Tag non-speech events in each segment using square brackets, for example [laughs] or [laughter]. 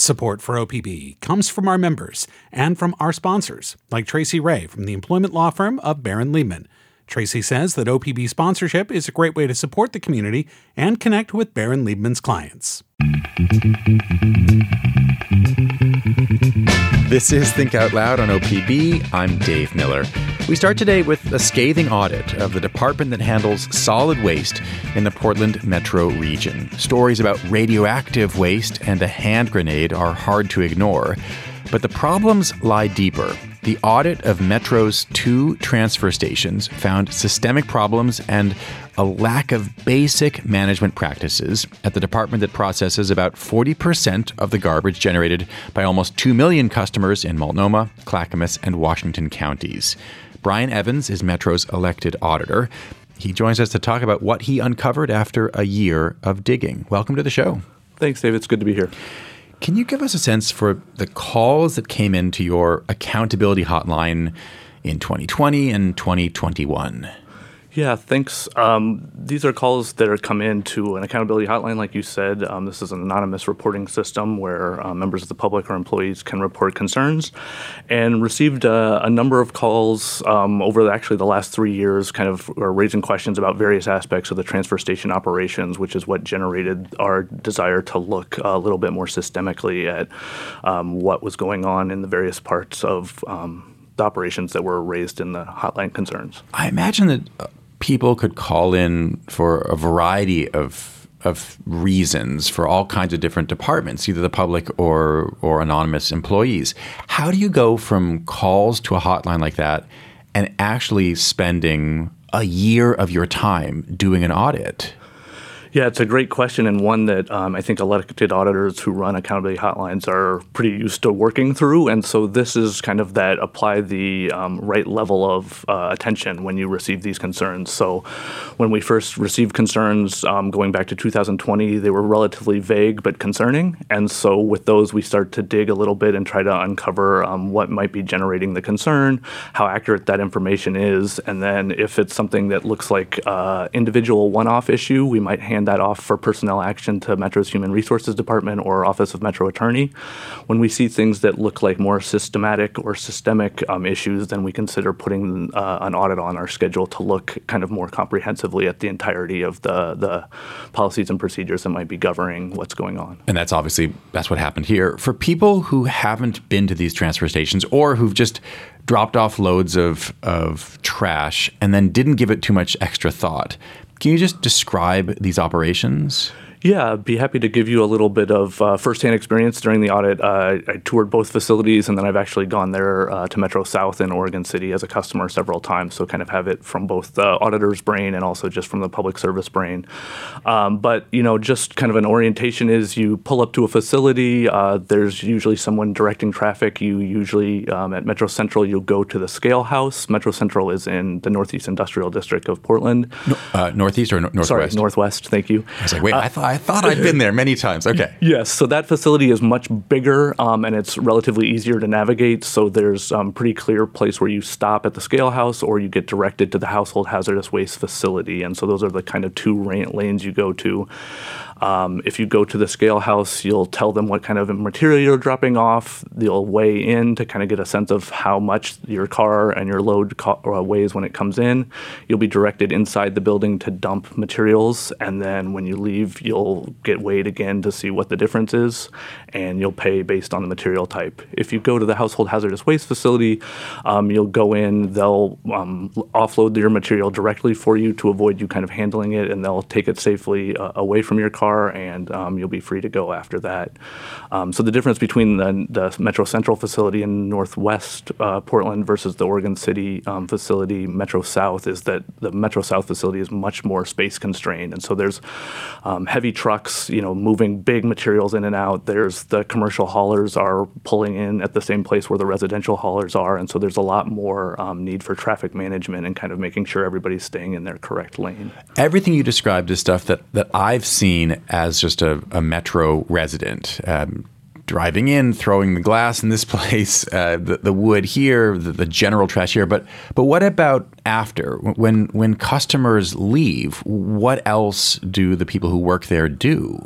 Support for OPB comes from our members and from our sponsors, like Tracy Ray from the employment law firm of Barran Liebman. Tracy says that OPB sponsorship is a great way to support the community and connect with Barran Liebman's clients. This is Think Out Loud on OPB. I'm Dave Miller. We start today with a scathing audit of the department that handles solid waste in the Portland metro region. Stories about radioactive waste and a hand grenade are hard to ignore, but the problems lie deeper. The audit of Metro's two transfer stations found systemic problems and a lack of basic management practices at the department that processes about 40% of the garbage generated by almost 2 million customers in Multnomah, Clackamas, and Washington counties. Brian Evans is Metro's elected auditor. He joins us to talk about what he uncovered after a year of digging. Welcome to the show. Thanks, Dave. It's good to be here. Can you give us a sense for the calls that came into your accountability hotline in 2020 and 2021? Yeah, thanks. Um, these are calls that are come in to an accountability hotline, like you said. Um, this is an anonymous reporting system where uh, members of the public or employees can report concerns, and received uh, a number of calls um, over actually the last three years, kind of raising questions about various aspects of the transfer station operations, which is what generated our desire to look a little bit more systemically at um, what was going on in the various parts of um, the operations that were raised in the hotline concerns. I imagine that uh, people could call in for a variety of of reasons for all kinds of different departments, either the public or or anonymous employees. How do you go from calls to a hotline like that and actually spending a year of your time doing an audit? Yeah, it's a great question and one that um, I think elected auditors who run accountability hotlines are pretty used to working through. And so this is kind of that apply the um, right level of uh, attention when you receive these concerns. So when we first received concerns um, going back to 2020, they were relatively vague but concerning. And so with those, we start to dig a little bit and try to uncover um, what might be generating the concern, how accurate that information is, and then if it's something that looks like uh, individual one-off issue, we might hand hand that off for personnel action to Metro's Human Resources Department or Office of Metro Attorney. When we see things that look like more systematic or systemic um, issues, then we consider putting uh, an audit on our schedule to look kind of more comprehensively at the entirety of the the policies and procedures that might be governing what's going on. And that's obviously that's what happened here. For people who haven't been to these transfer stations or who've just dropped off loads of of trash and then didn't give it too much extra thought. Can you just describe these operations? Yeah, I'd be happy to give you a little bit of uh, firsthand experience during the audit. Uh, I toured both facilities, and then I've actually gone there uh, to Metro South in Oregon City as a customer several times. So, kind of have it from both the auditor's brain and also just from the public service brain. Um, but you know, just kind of an orientation is you pull up to a facility. Uh, there's usually someone directing traffic. You usually um, at Metro Central you'll go to the Scale House. Metro Central is in the Northeast Industrial District of Portland. No, uh, northeast or no- northwest? Sorry, Northwest. Thank you. I was like, wait, I thought I thought I'd been there many times. Okay. Yes. So that facility is much bigger um, and it's relatively easier to navigate. So there's um, pretty clear place where you stop at the scale house or you get directed to the household hazardous waste facility. And so those are the kind of two lanes you go to. Um, if you go to the scale house, you'll tell them what kind of material you're dropping off. They'll weigh in to kind of get a sense of how much your car and your load co- uh, weighs when it comes in. You'll be directed inside the building to dump materials, and then when you leave, you'll get weighed again to see what the difference is, and you'll pay based on the material type. If you go to the household hazardous waste facility, um, you'll go in, they'll um, offload your material directly for you to avoid you kind of handling it, and they'll take it safely uh, away from your car and um, you'll be free to go after that. Um, so the difference between the, the, Metro Central facility in Northwest uh, Portland versus the Oregon City um, facility, Metro South, is that the Metro South facility is much more space constrained, and so there's um, heavy trucks, you know, moving big materials in and out. There's the commercial haulers are pulling in at the same place where the residential haulers are, and so there's a lot more um, need for traffic management and kind of making sure everybody's staying in their correct lane. Everything you described is stuff that that I've seen as just a, a metro resident. Um, driving in, throwing the glass in this [laughs] place, uh, the, the wood here, the, the, general trash here. But but what about after when when customers leave? What else do the people who work there do?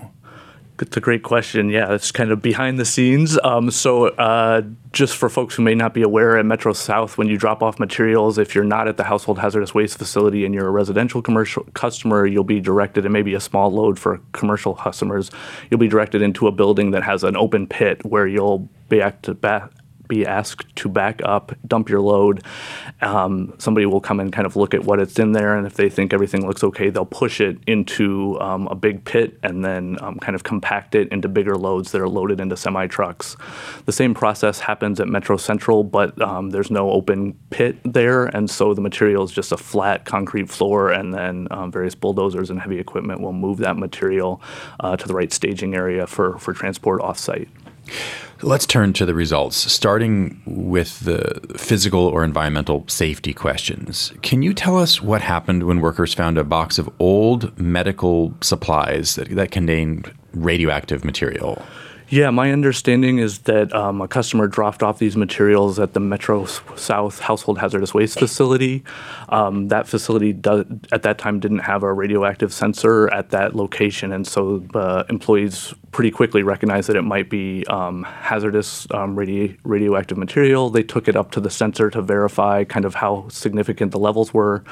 It's a great question. Yeah, it's kind of behind the scenes. Um, so, uh, just for folks who may not be aware, at Metro South, when you drop off materials, if you're not at the household hazardous waste facility and you're a residential commercial customer, you'll be directed, and maybe a small load for commercial customers, you'll be directed into a building that has an open pit where you'll be back be asked to back up, dump your load. Um, somebody will come and kind of look at what it's in there, and if they think everything looks okay, they'll push it into um, a big pit and then um, kind of compact it into bigger loads that are loaded into semi trucks. The same process happens at Metro Central, but um, there's no open pit there, and so the material is just a flat concrete floor, and then um, various bulldozers and heavy equipment will move that material uh, to the right staging area for, for transport offsite. Let's turn to the results, starting with the physical or environmental safety questions. Can you tell us what happened when workers found a box of old medical supplies that, that contained radioactive material? Yeah, my understanding is that um, a customer dropped off these materials at the Metro South Household Hazardous Waste Facility. Um, that facility at that time didn't have a radioactive sensor at that location, and so uh, employees pretty quickly recognized that it might be um, hazardous um, radi- radioactive material. They took it up to the sensor to verify kind of how significant the levels were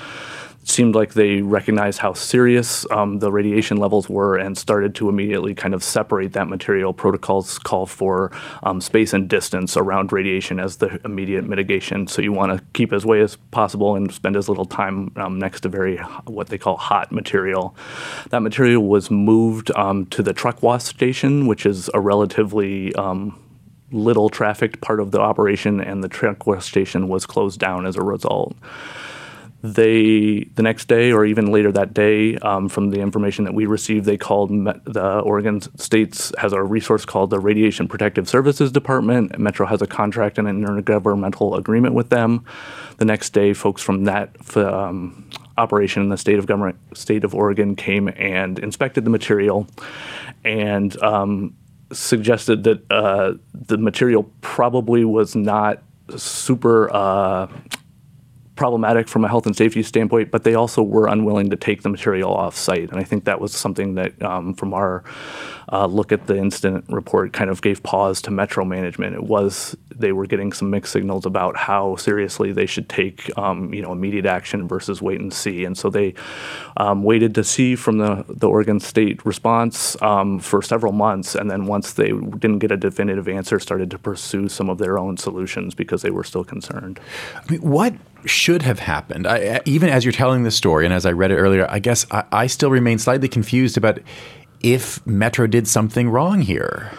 seemed like they recognized how serious um, the radiation levels were and started to immediately kind of separate that material. Protocols call for um, space and distance around radiation as the immediate mitigation. So you want to keep as way as possible and spend as little time um, next to very what they call hot material. That material was moved um, to the truck wash station, which is a relatively um, little trafficked part of the operation, and the truck wash station was closed down as a result they the next day or even later that day um, from the information that we received they called the oregon states has a resource called the radiation protective services department. Metro has a contract and an intergovernmental agreement with them. The next day folks from that um, operation in the state of government state of oregon came and inspected the material and um, suggested that uh, the material probably was not super uh, problematic from a health and safety standpoint, but they also were unwilling to take the material off site. And I think that was something that, um, from our uh, look at the incident report, kind of gave pause to Metro management. It was they were getting some mixed signals about how seriously they should take, um, you know, immediate action versus wait and see. And so they um, waited to see from the the Oregon State response um, for several months, and then once they didn't get a definitive answer, started to pursue some of their own solutions because they were still concerned. I mean, what should have happened. I, even as you're telling this story, and as I read it earlier, I guess I, I still remain slightly confused about if Metro did something wrong here.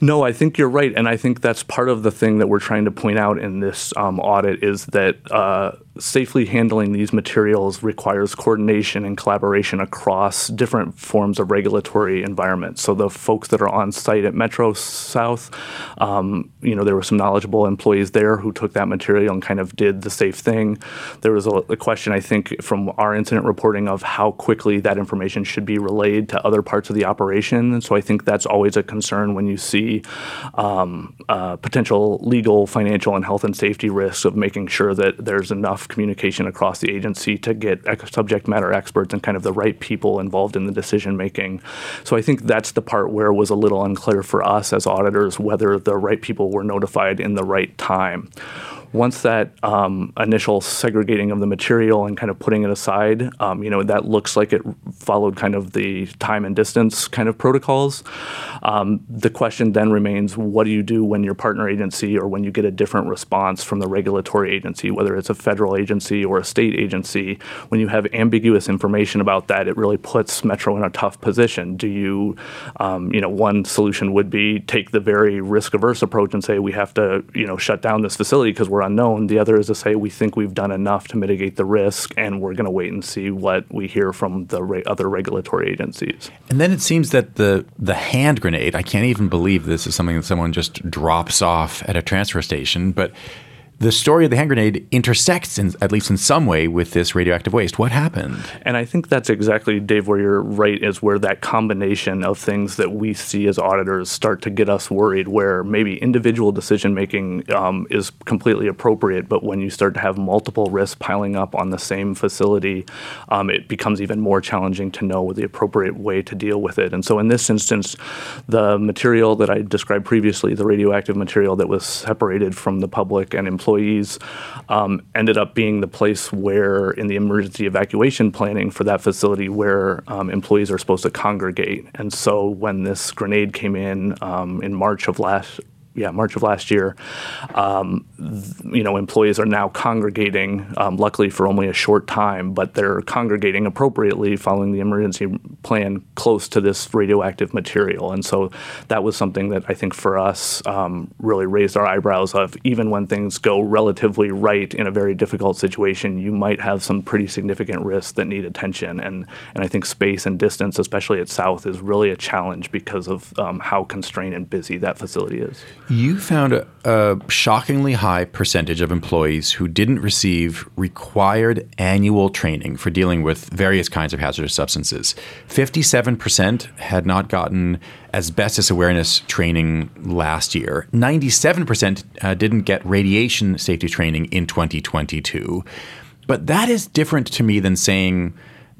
No, I think you're right, and I think that's part of the thing that we're trying to point out in this um, audit is that uh, safely handling these materials requires coordination and collaboration across different forms of regulatory environments. So the folks that are on site at Metro South, um, you know, there were some knowledgeable employees there who took that material and kind of did the safe thing. There was a, a question, I think, from our incident reporting of how quickly that information should be relayed to other parts of the operation. And so I think that's always a concern when you see um, uh, potential legal, financial, and health and safety risks of making sure that there's enough communication across the agency to get subject matter experts and kind of the right people involved in the decision making. So I think that's the part where it was a little unclear for us as auditors whether the right people were notified in the right time once that um, initial segregating of the material and kind of putting it aside, um, you know, that looks like it followed kind of the time and distance kind of protocols. Um, the question then remains what do you do when your partner agency or when you get a different response from the regulatory agency, whether it's a federal agency or a state agency? When you have ambiguous information about that, it really puts Metro in a tough position. Do you, um, you know, one solution would be take the very risk averse approach and say we have to, you know, shut down this facility because we're unknown. The other is to say we think we've done enough to mitigate the risk, and we're going to wait and see what we hear from the re- other regulatory agencies. And then it seems that the the hand grenade. I can't even believe this is something that someone just drops off at a transfer station, but the story of the hand grenade intersects, in, at least in some way, with this radioactive waste. What happened? And I think that's exactly, Dave, where you're right, is where that combination of things that we see as auditors start to get us worried, where maybe individual decision making um, is completely appropriate, but when you start to have multiple risks piling up on the same facility, um, it becomes even more challenging to know the appropriate way to deal with it. And so in this instance, the material that I described previously, the radioactive material that was separated from the public and employees, employees um, ended up being the place where, in the emergency evacuation planning for that facility, where um, employees are supposed to congregate. And so when this grenade came in um, in March of last yeah, March of last year, um, th- you know, employees are now congregating, um, luckily for only a short time, but they're congregating appropriately following the emergency plan close to this radioactive material. And so that was something that I think for us um, really raised our eyebrows of even when things go relatively right in a very difficult situation, you might have some pretty significant risks that need attention. And, and I think space and distance, especially at South, is really a challenge because of um, how constrained and busy that facility is. You found a, a, shockingly high percentage of employees who didn't receive required annual training for dealing with various kinds of hazardous substances. 57% had not gotten asbestos awareness training last year. 97% uh, didn't get radiation safety training in 2022. But that is different to me than saying,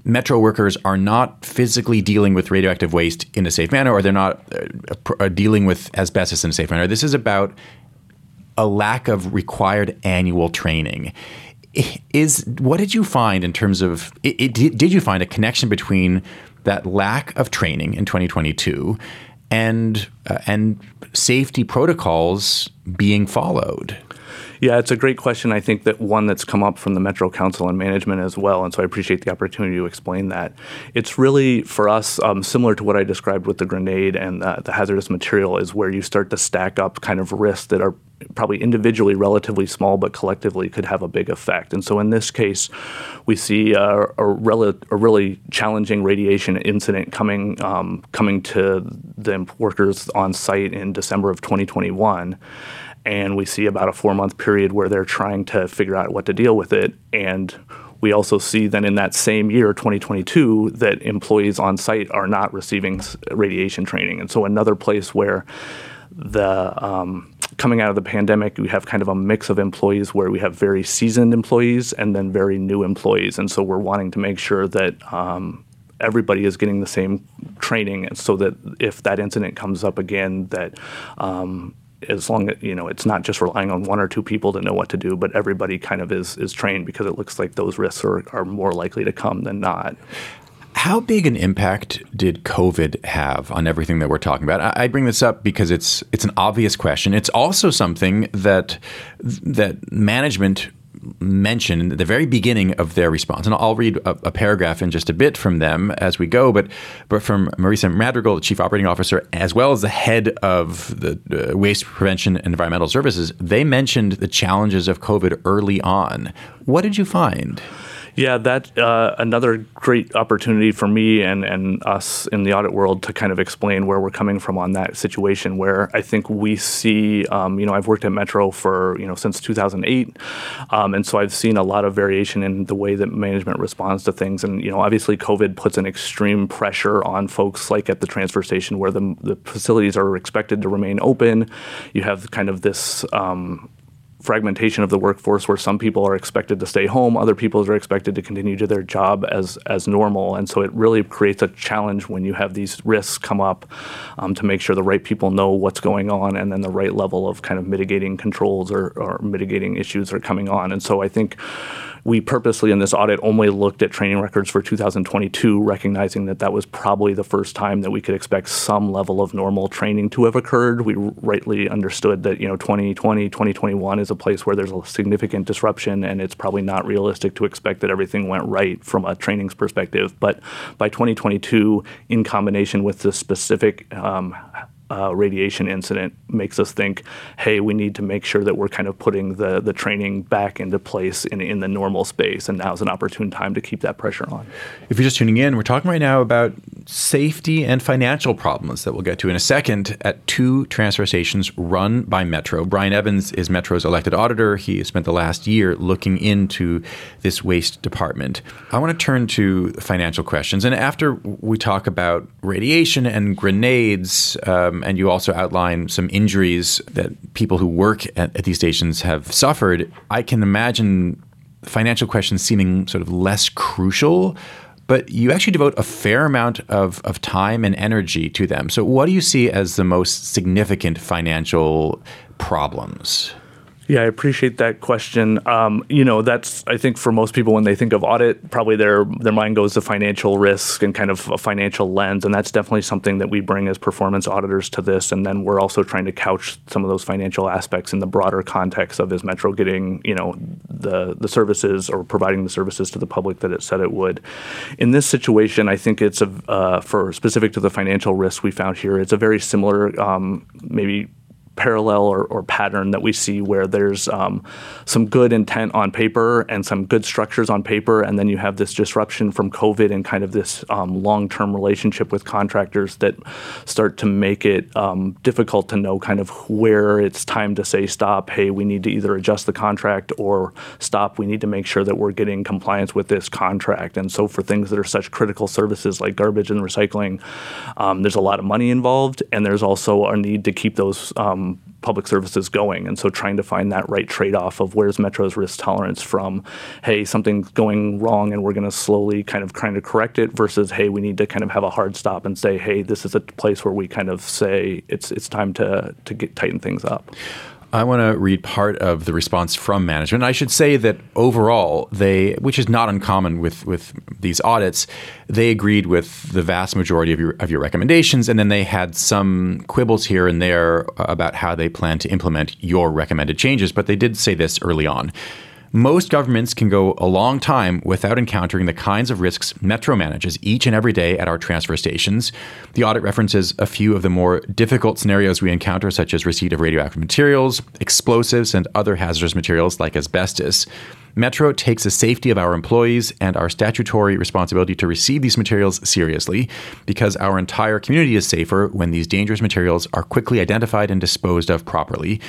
metro workers are not physically dealing with radioactive waste in a safe manner or they're not uh, uh, dealing with asbestos in a safe manner. This is about a lack of required annual training. Is what did you find in terms of it, it, did you find a connection between that lack of training in 2022 and uh, and safety protocols being followed? Yeah, it's a great question. I think that one that's come up from the Metro Council and management as well, and so I appreciate the opportunity to explain that. It's really for us um, similar to what I described with the grenade and the, the hazardous material, is where you start to stack up kind of risks that are probably individually relatively small, but collectively could have a big effect. And so in this case, we see a, a, rel- a really challenging radiation incident coming um, coming to the workers on site in December of 2021 and we see about a four month period where they're trying to figure out what to deal with it. And we also see then in that same year, 2022, that employees on site are not receiving radiation training. And so another place where the um, coming out of the pandemic, we have kind of a mix of employees where we have very seasoned employees and then very new employees. And so we're wanting to make sure that um, everybody is getting the same training so that if that incident comes up again, that um, as long as you know it's not just relying on one or two people to know what to do, but everybody kind of is is trained because it looks like those risks are, are more likely to come than not. How big an impact did COVID have on everything that we're talking about? I bring this up because it's it's an obvious question. It's also something that that management mention at the very beginning of their response, and I'll read a, a, paragraph in just a bit from them as we go, but but from Marisa Madrigal, the chief operating officer, as well as the head of the uh, waste prevention and environmental services, they mentioned the challenges of COVID early on. What did you find? Yeah, that uh, another great opportunity for me and, and us in the audit world to kind of explain where we're coming from on that situation. Where I think we see, um, you know, I've worked at Metro for you know since 2008, um, and so I've seen a lot of variation in the way that management responds to things. And you know, obviously, COVID puts an extreme pressure on folks like at the transfer station where the the facilities are expected to remain open. You have kind of this. Um, fragmentation of the workforce where some people are expected to stay home, other people are expected to continue to their job as as normal, and so it really creates a challenge when you have these risks come up um, to make sure the right people know what's going on, and then the right level of kind of mitigating controls or, or mitigating issues are coming on, and so I think we purposely in this audit only looked at training records for 2022, recognizing that that was probably the first time that we could expect some level of normal training to have occurred. We rightly understood that you know 2020, 2021 is a place where there's a significant disruption, and it's probably not realistic to expect that everything went right from a trainings perspective. But by 2022, in combination with the specific um, uh, radiation incident makes us think, hey, we need to make sure that we're kind of putting the the training back into place in in the normal space, and now's an opportune time to keep that pressure on. If you're just tuning in, we're talking right now about safety and financial problems that we'll get to in a second at two transfer stations run by Metro. Brian Evans is Metro's elected auditor. He spent the last year looking into this waste department. I want to turn to financial questions, and after we talk about radiation and grenades. Um, um, and you also outline some injuries that people who work at, at these stations have suffered. I can imagine financial questions seeming sort of less crucial but you actually devote a fair amount of, of time and energy to them. So, what do you see as the most significant financial problems? Yeah, I appreciate that question. Um, you know, that's I think for most people when they think of audit, probably their their mind goes to financial risk and kind of a financial lens, and that's definitely something that we bring as performance auditors to this. And then we're also trying to couch some of those financial aspects in the broader context of is Metro getting you know the the services or providing the services to the public that it said it would. In this situation, I think it's a uh, for specific to the financial risk we found here. It's a very similar um, maybe parallel or, or, pattern that we see where there's um, some good intent on paper and some good structures on paper, and then you have this disruption from COVID and kind of this um, long-term relationship with contractors that start to make it um, difficult to know kind of where it's time to say stop. Hey, we need to either adjust the contract or stop. We need to make sure that we're getting compliance with this contract. And so for things that are such critical services like garbage and recycling, um, there's a lot of money involved, and there's also a need to keep those um, public services going. And so trying to find that right trade off of where's Metro's risk tolerance from, hey, something's going wrong and we're going to slowly kind of trying to correct it versus, hey, we need to kind of have a hard stop and say, hey, this is a place where we kind of say it's, it's time to, to get, tighten things up. I want to read part of the response from management. I should say that overall, they, which is not uncommon with, with these audits, they agreed with the vast majority of your, of your recommendations, and then they had some quibbles here and there about how they plan to implement your recommended changes. But they did say this early on. Most governments can go a long time without encountering the kinds of risks Metro manages each and every day at our transfer stations. The audit references a few of the more difficult scenarios we encounter, such as receipt of radioactive materials, explosives, and other hazardous materials like asbestos. Metro takes the safety of our employees and our statutory responsibility to receive these materials seriously because our entire community is safer when these dangerous materials are quickly identified and disposed of properly.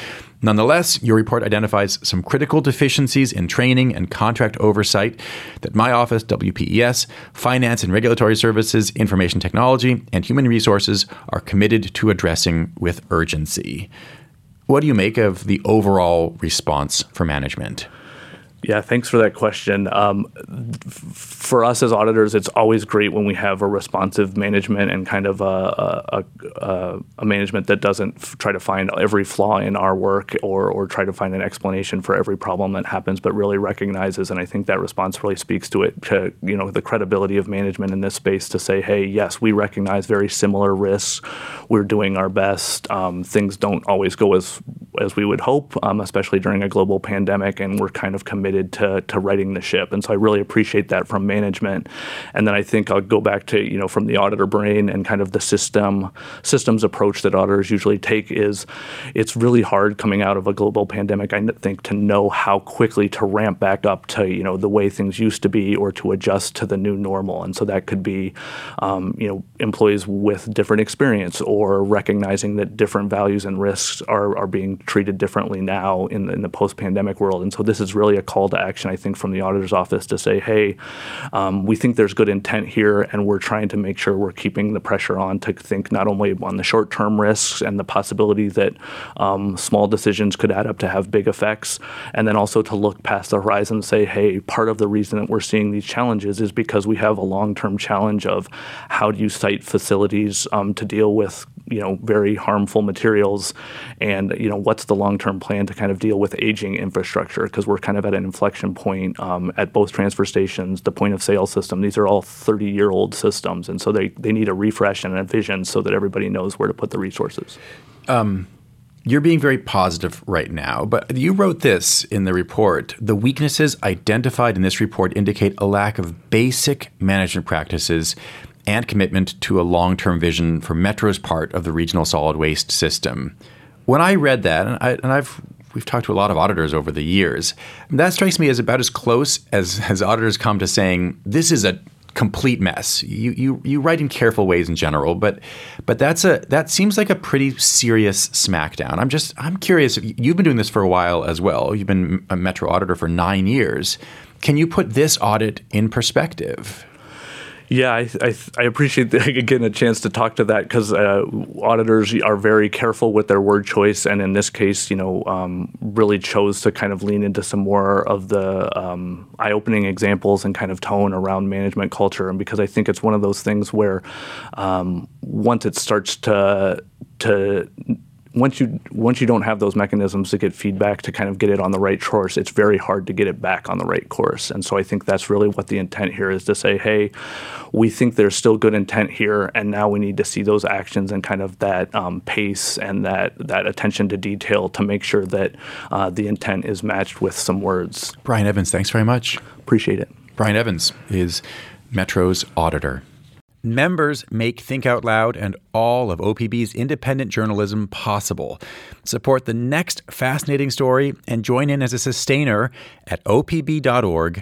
Nonetheless, your report identifies some critical deficiencies in training and contract oversight that my office, WPES, Finance and Regulatory Services, Information Technology, and Human Resources are committed to addressing with urgency. What do you make of the overall response for management? Yeah, thanks for that question. Um, for us as auditors, it's always great when we have a responsive management and kind of a, a, a management that doesn't f- try to find every flaw in our work or, or try to find an explanation for every problem that happens, but really recognizes. And I think that response really speaks to it, to you know the credibility of management in this space to say, hey, yes, we recognize very similar risks. We're doing our best. Um, things don't always go as as we would hope, um, especially during a global pandemic, and we're kind of committed committed to to righting the ship. And so I really appreciate that from management. And then I think I'll go back to you know from the auditor brain and kind of the system systems approach that auditors usually take is it's really hard coming out of a global pandemic. I think to know how quickly to ramp back up to you know the way things used to be or to adjust to the new normal. And so that could be um, you know employees with different experience or recognizing that different values and risks are, are being treated differently now in the, in the post-pandemic world. And so this is really a call to action, I think, from the auditor's office to say, hey, um, we think there's good intent here, and we're trying to make sure we're keeping the pressure on to think not only on the short term risks and the possibility that um, small decisions could add up to have big effects, and then also to look past the horizon and say, hey, part of the reason that we're seeing these challenges is because we have a long term challenge of how do you site facilities um, to deal with you know very harmful materials and you know what's the long-term plan to kind of deal with aging infrastructure? Because we're kind of at an inflection point um, at both transfer stations the point of sale system. These are all 30 year old systems and so they, they need a refresh and a vision so that everybody knows where to put the resources. Um, you're being very positive right now, but you wrote this in the report. The weaknesses identified in this report indicate a lack of basic management practices and commitment to a long term vision for Metro's part of the regional solid waste system. When I read that, and, I, and I've we've talked to a lot of auditors over the years, that strikes me as about as close as, as auditors come to saying this is a complete mess. You, you you write in careful ways in general, but but that's a that seems like a pretty serious smackdown. I'm just I'm curious. You've been doing this for a while as well. You've been a Metro auditor for nine years. Can you put this audit in perspective? Yeah, I, I, I, appreciate the, [laughs] getting a chance to talk to that because uh, auditors are very careful with their word choice, and in this case, you know, um, really chose to kind of lean into some more of the um, eye-opening examples and kind of tone around management culture. And because I think it's one of those things where um, once it starts to to once you once you don't have those mechanisms to get feedback to kind of get it on the right course, it's very hard to get it back on the right course. And so I think that's really what the intent here is to say, hey, we think there's still good intent here, and now we need to see those actions and kind of that um, pace and that that attention to detail to make sure that uh, the intent is matched with some words. Brian Evans, thanks very much. Appreciate it. Brian Evans is Metro's auditor. Members make Think Out Loud and all of OPB's independent journalism possible. Support the next fascinating story and join in as a sustainer at opb.org/pod.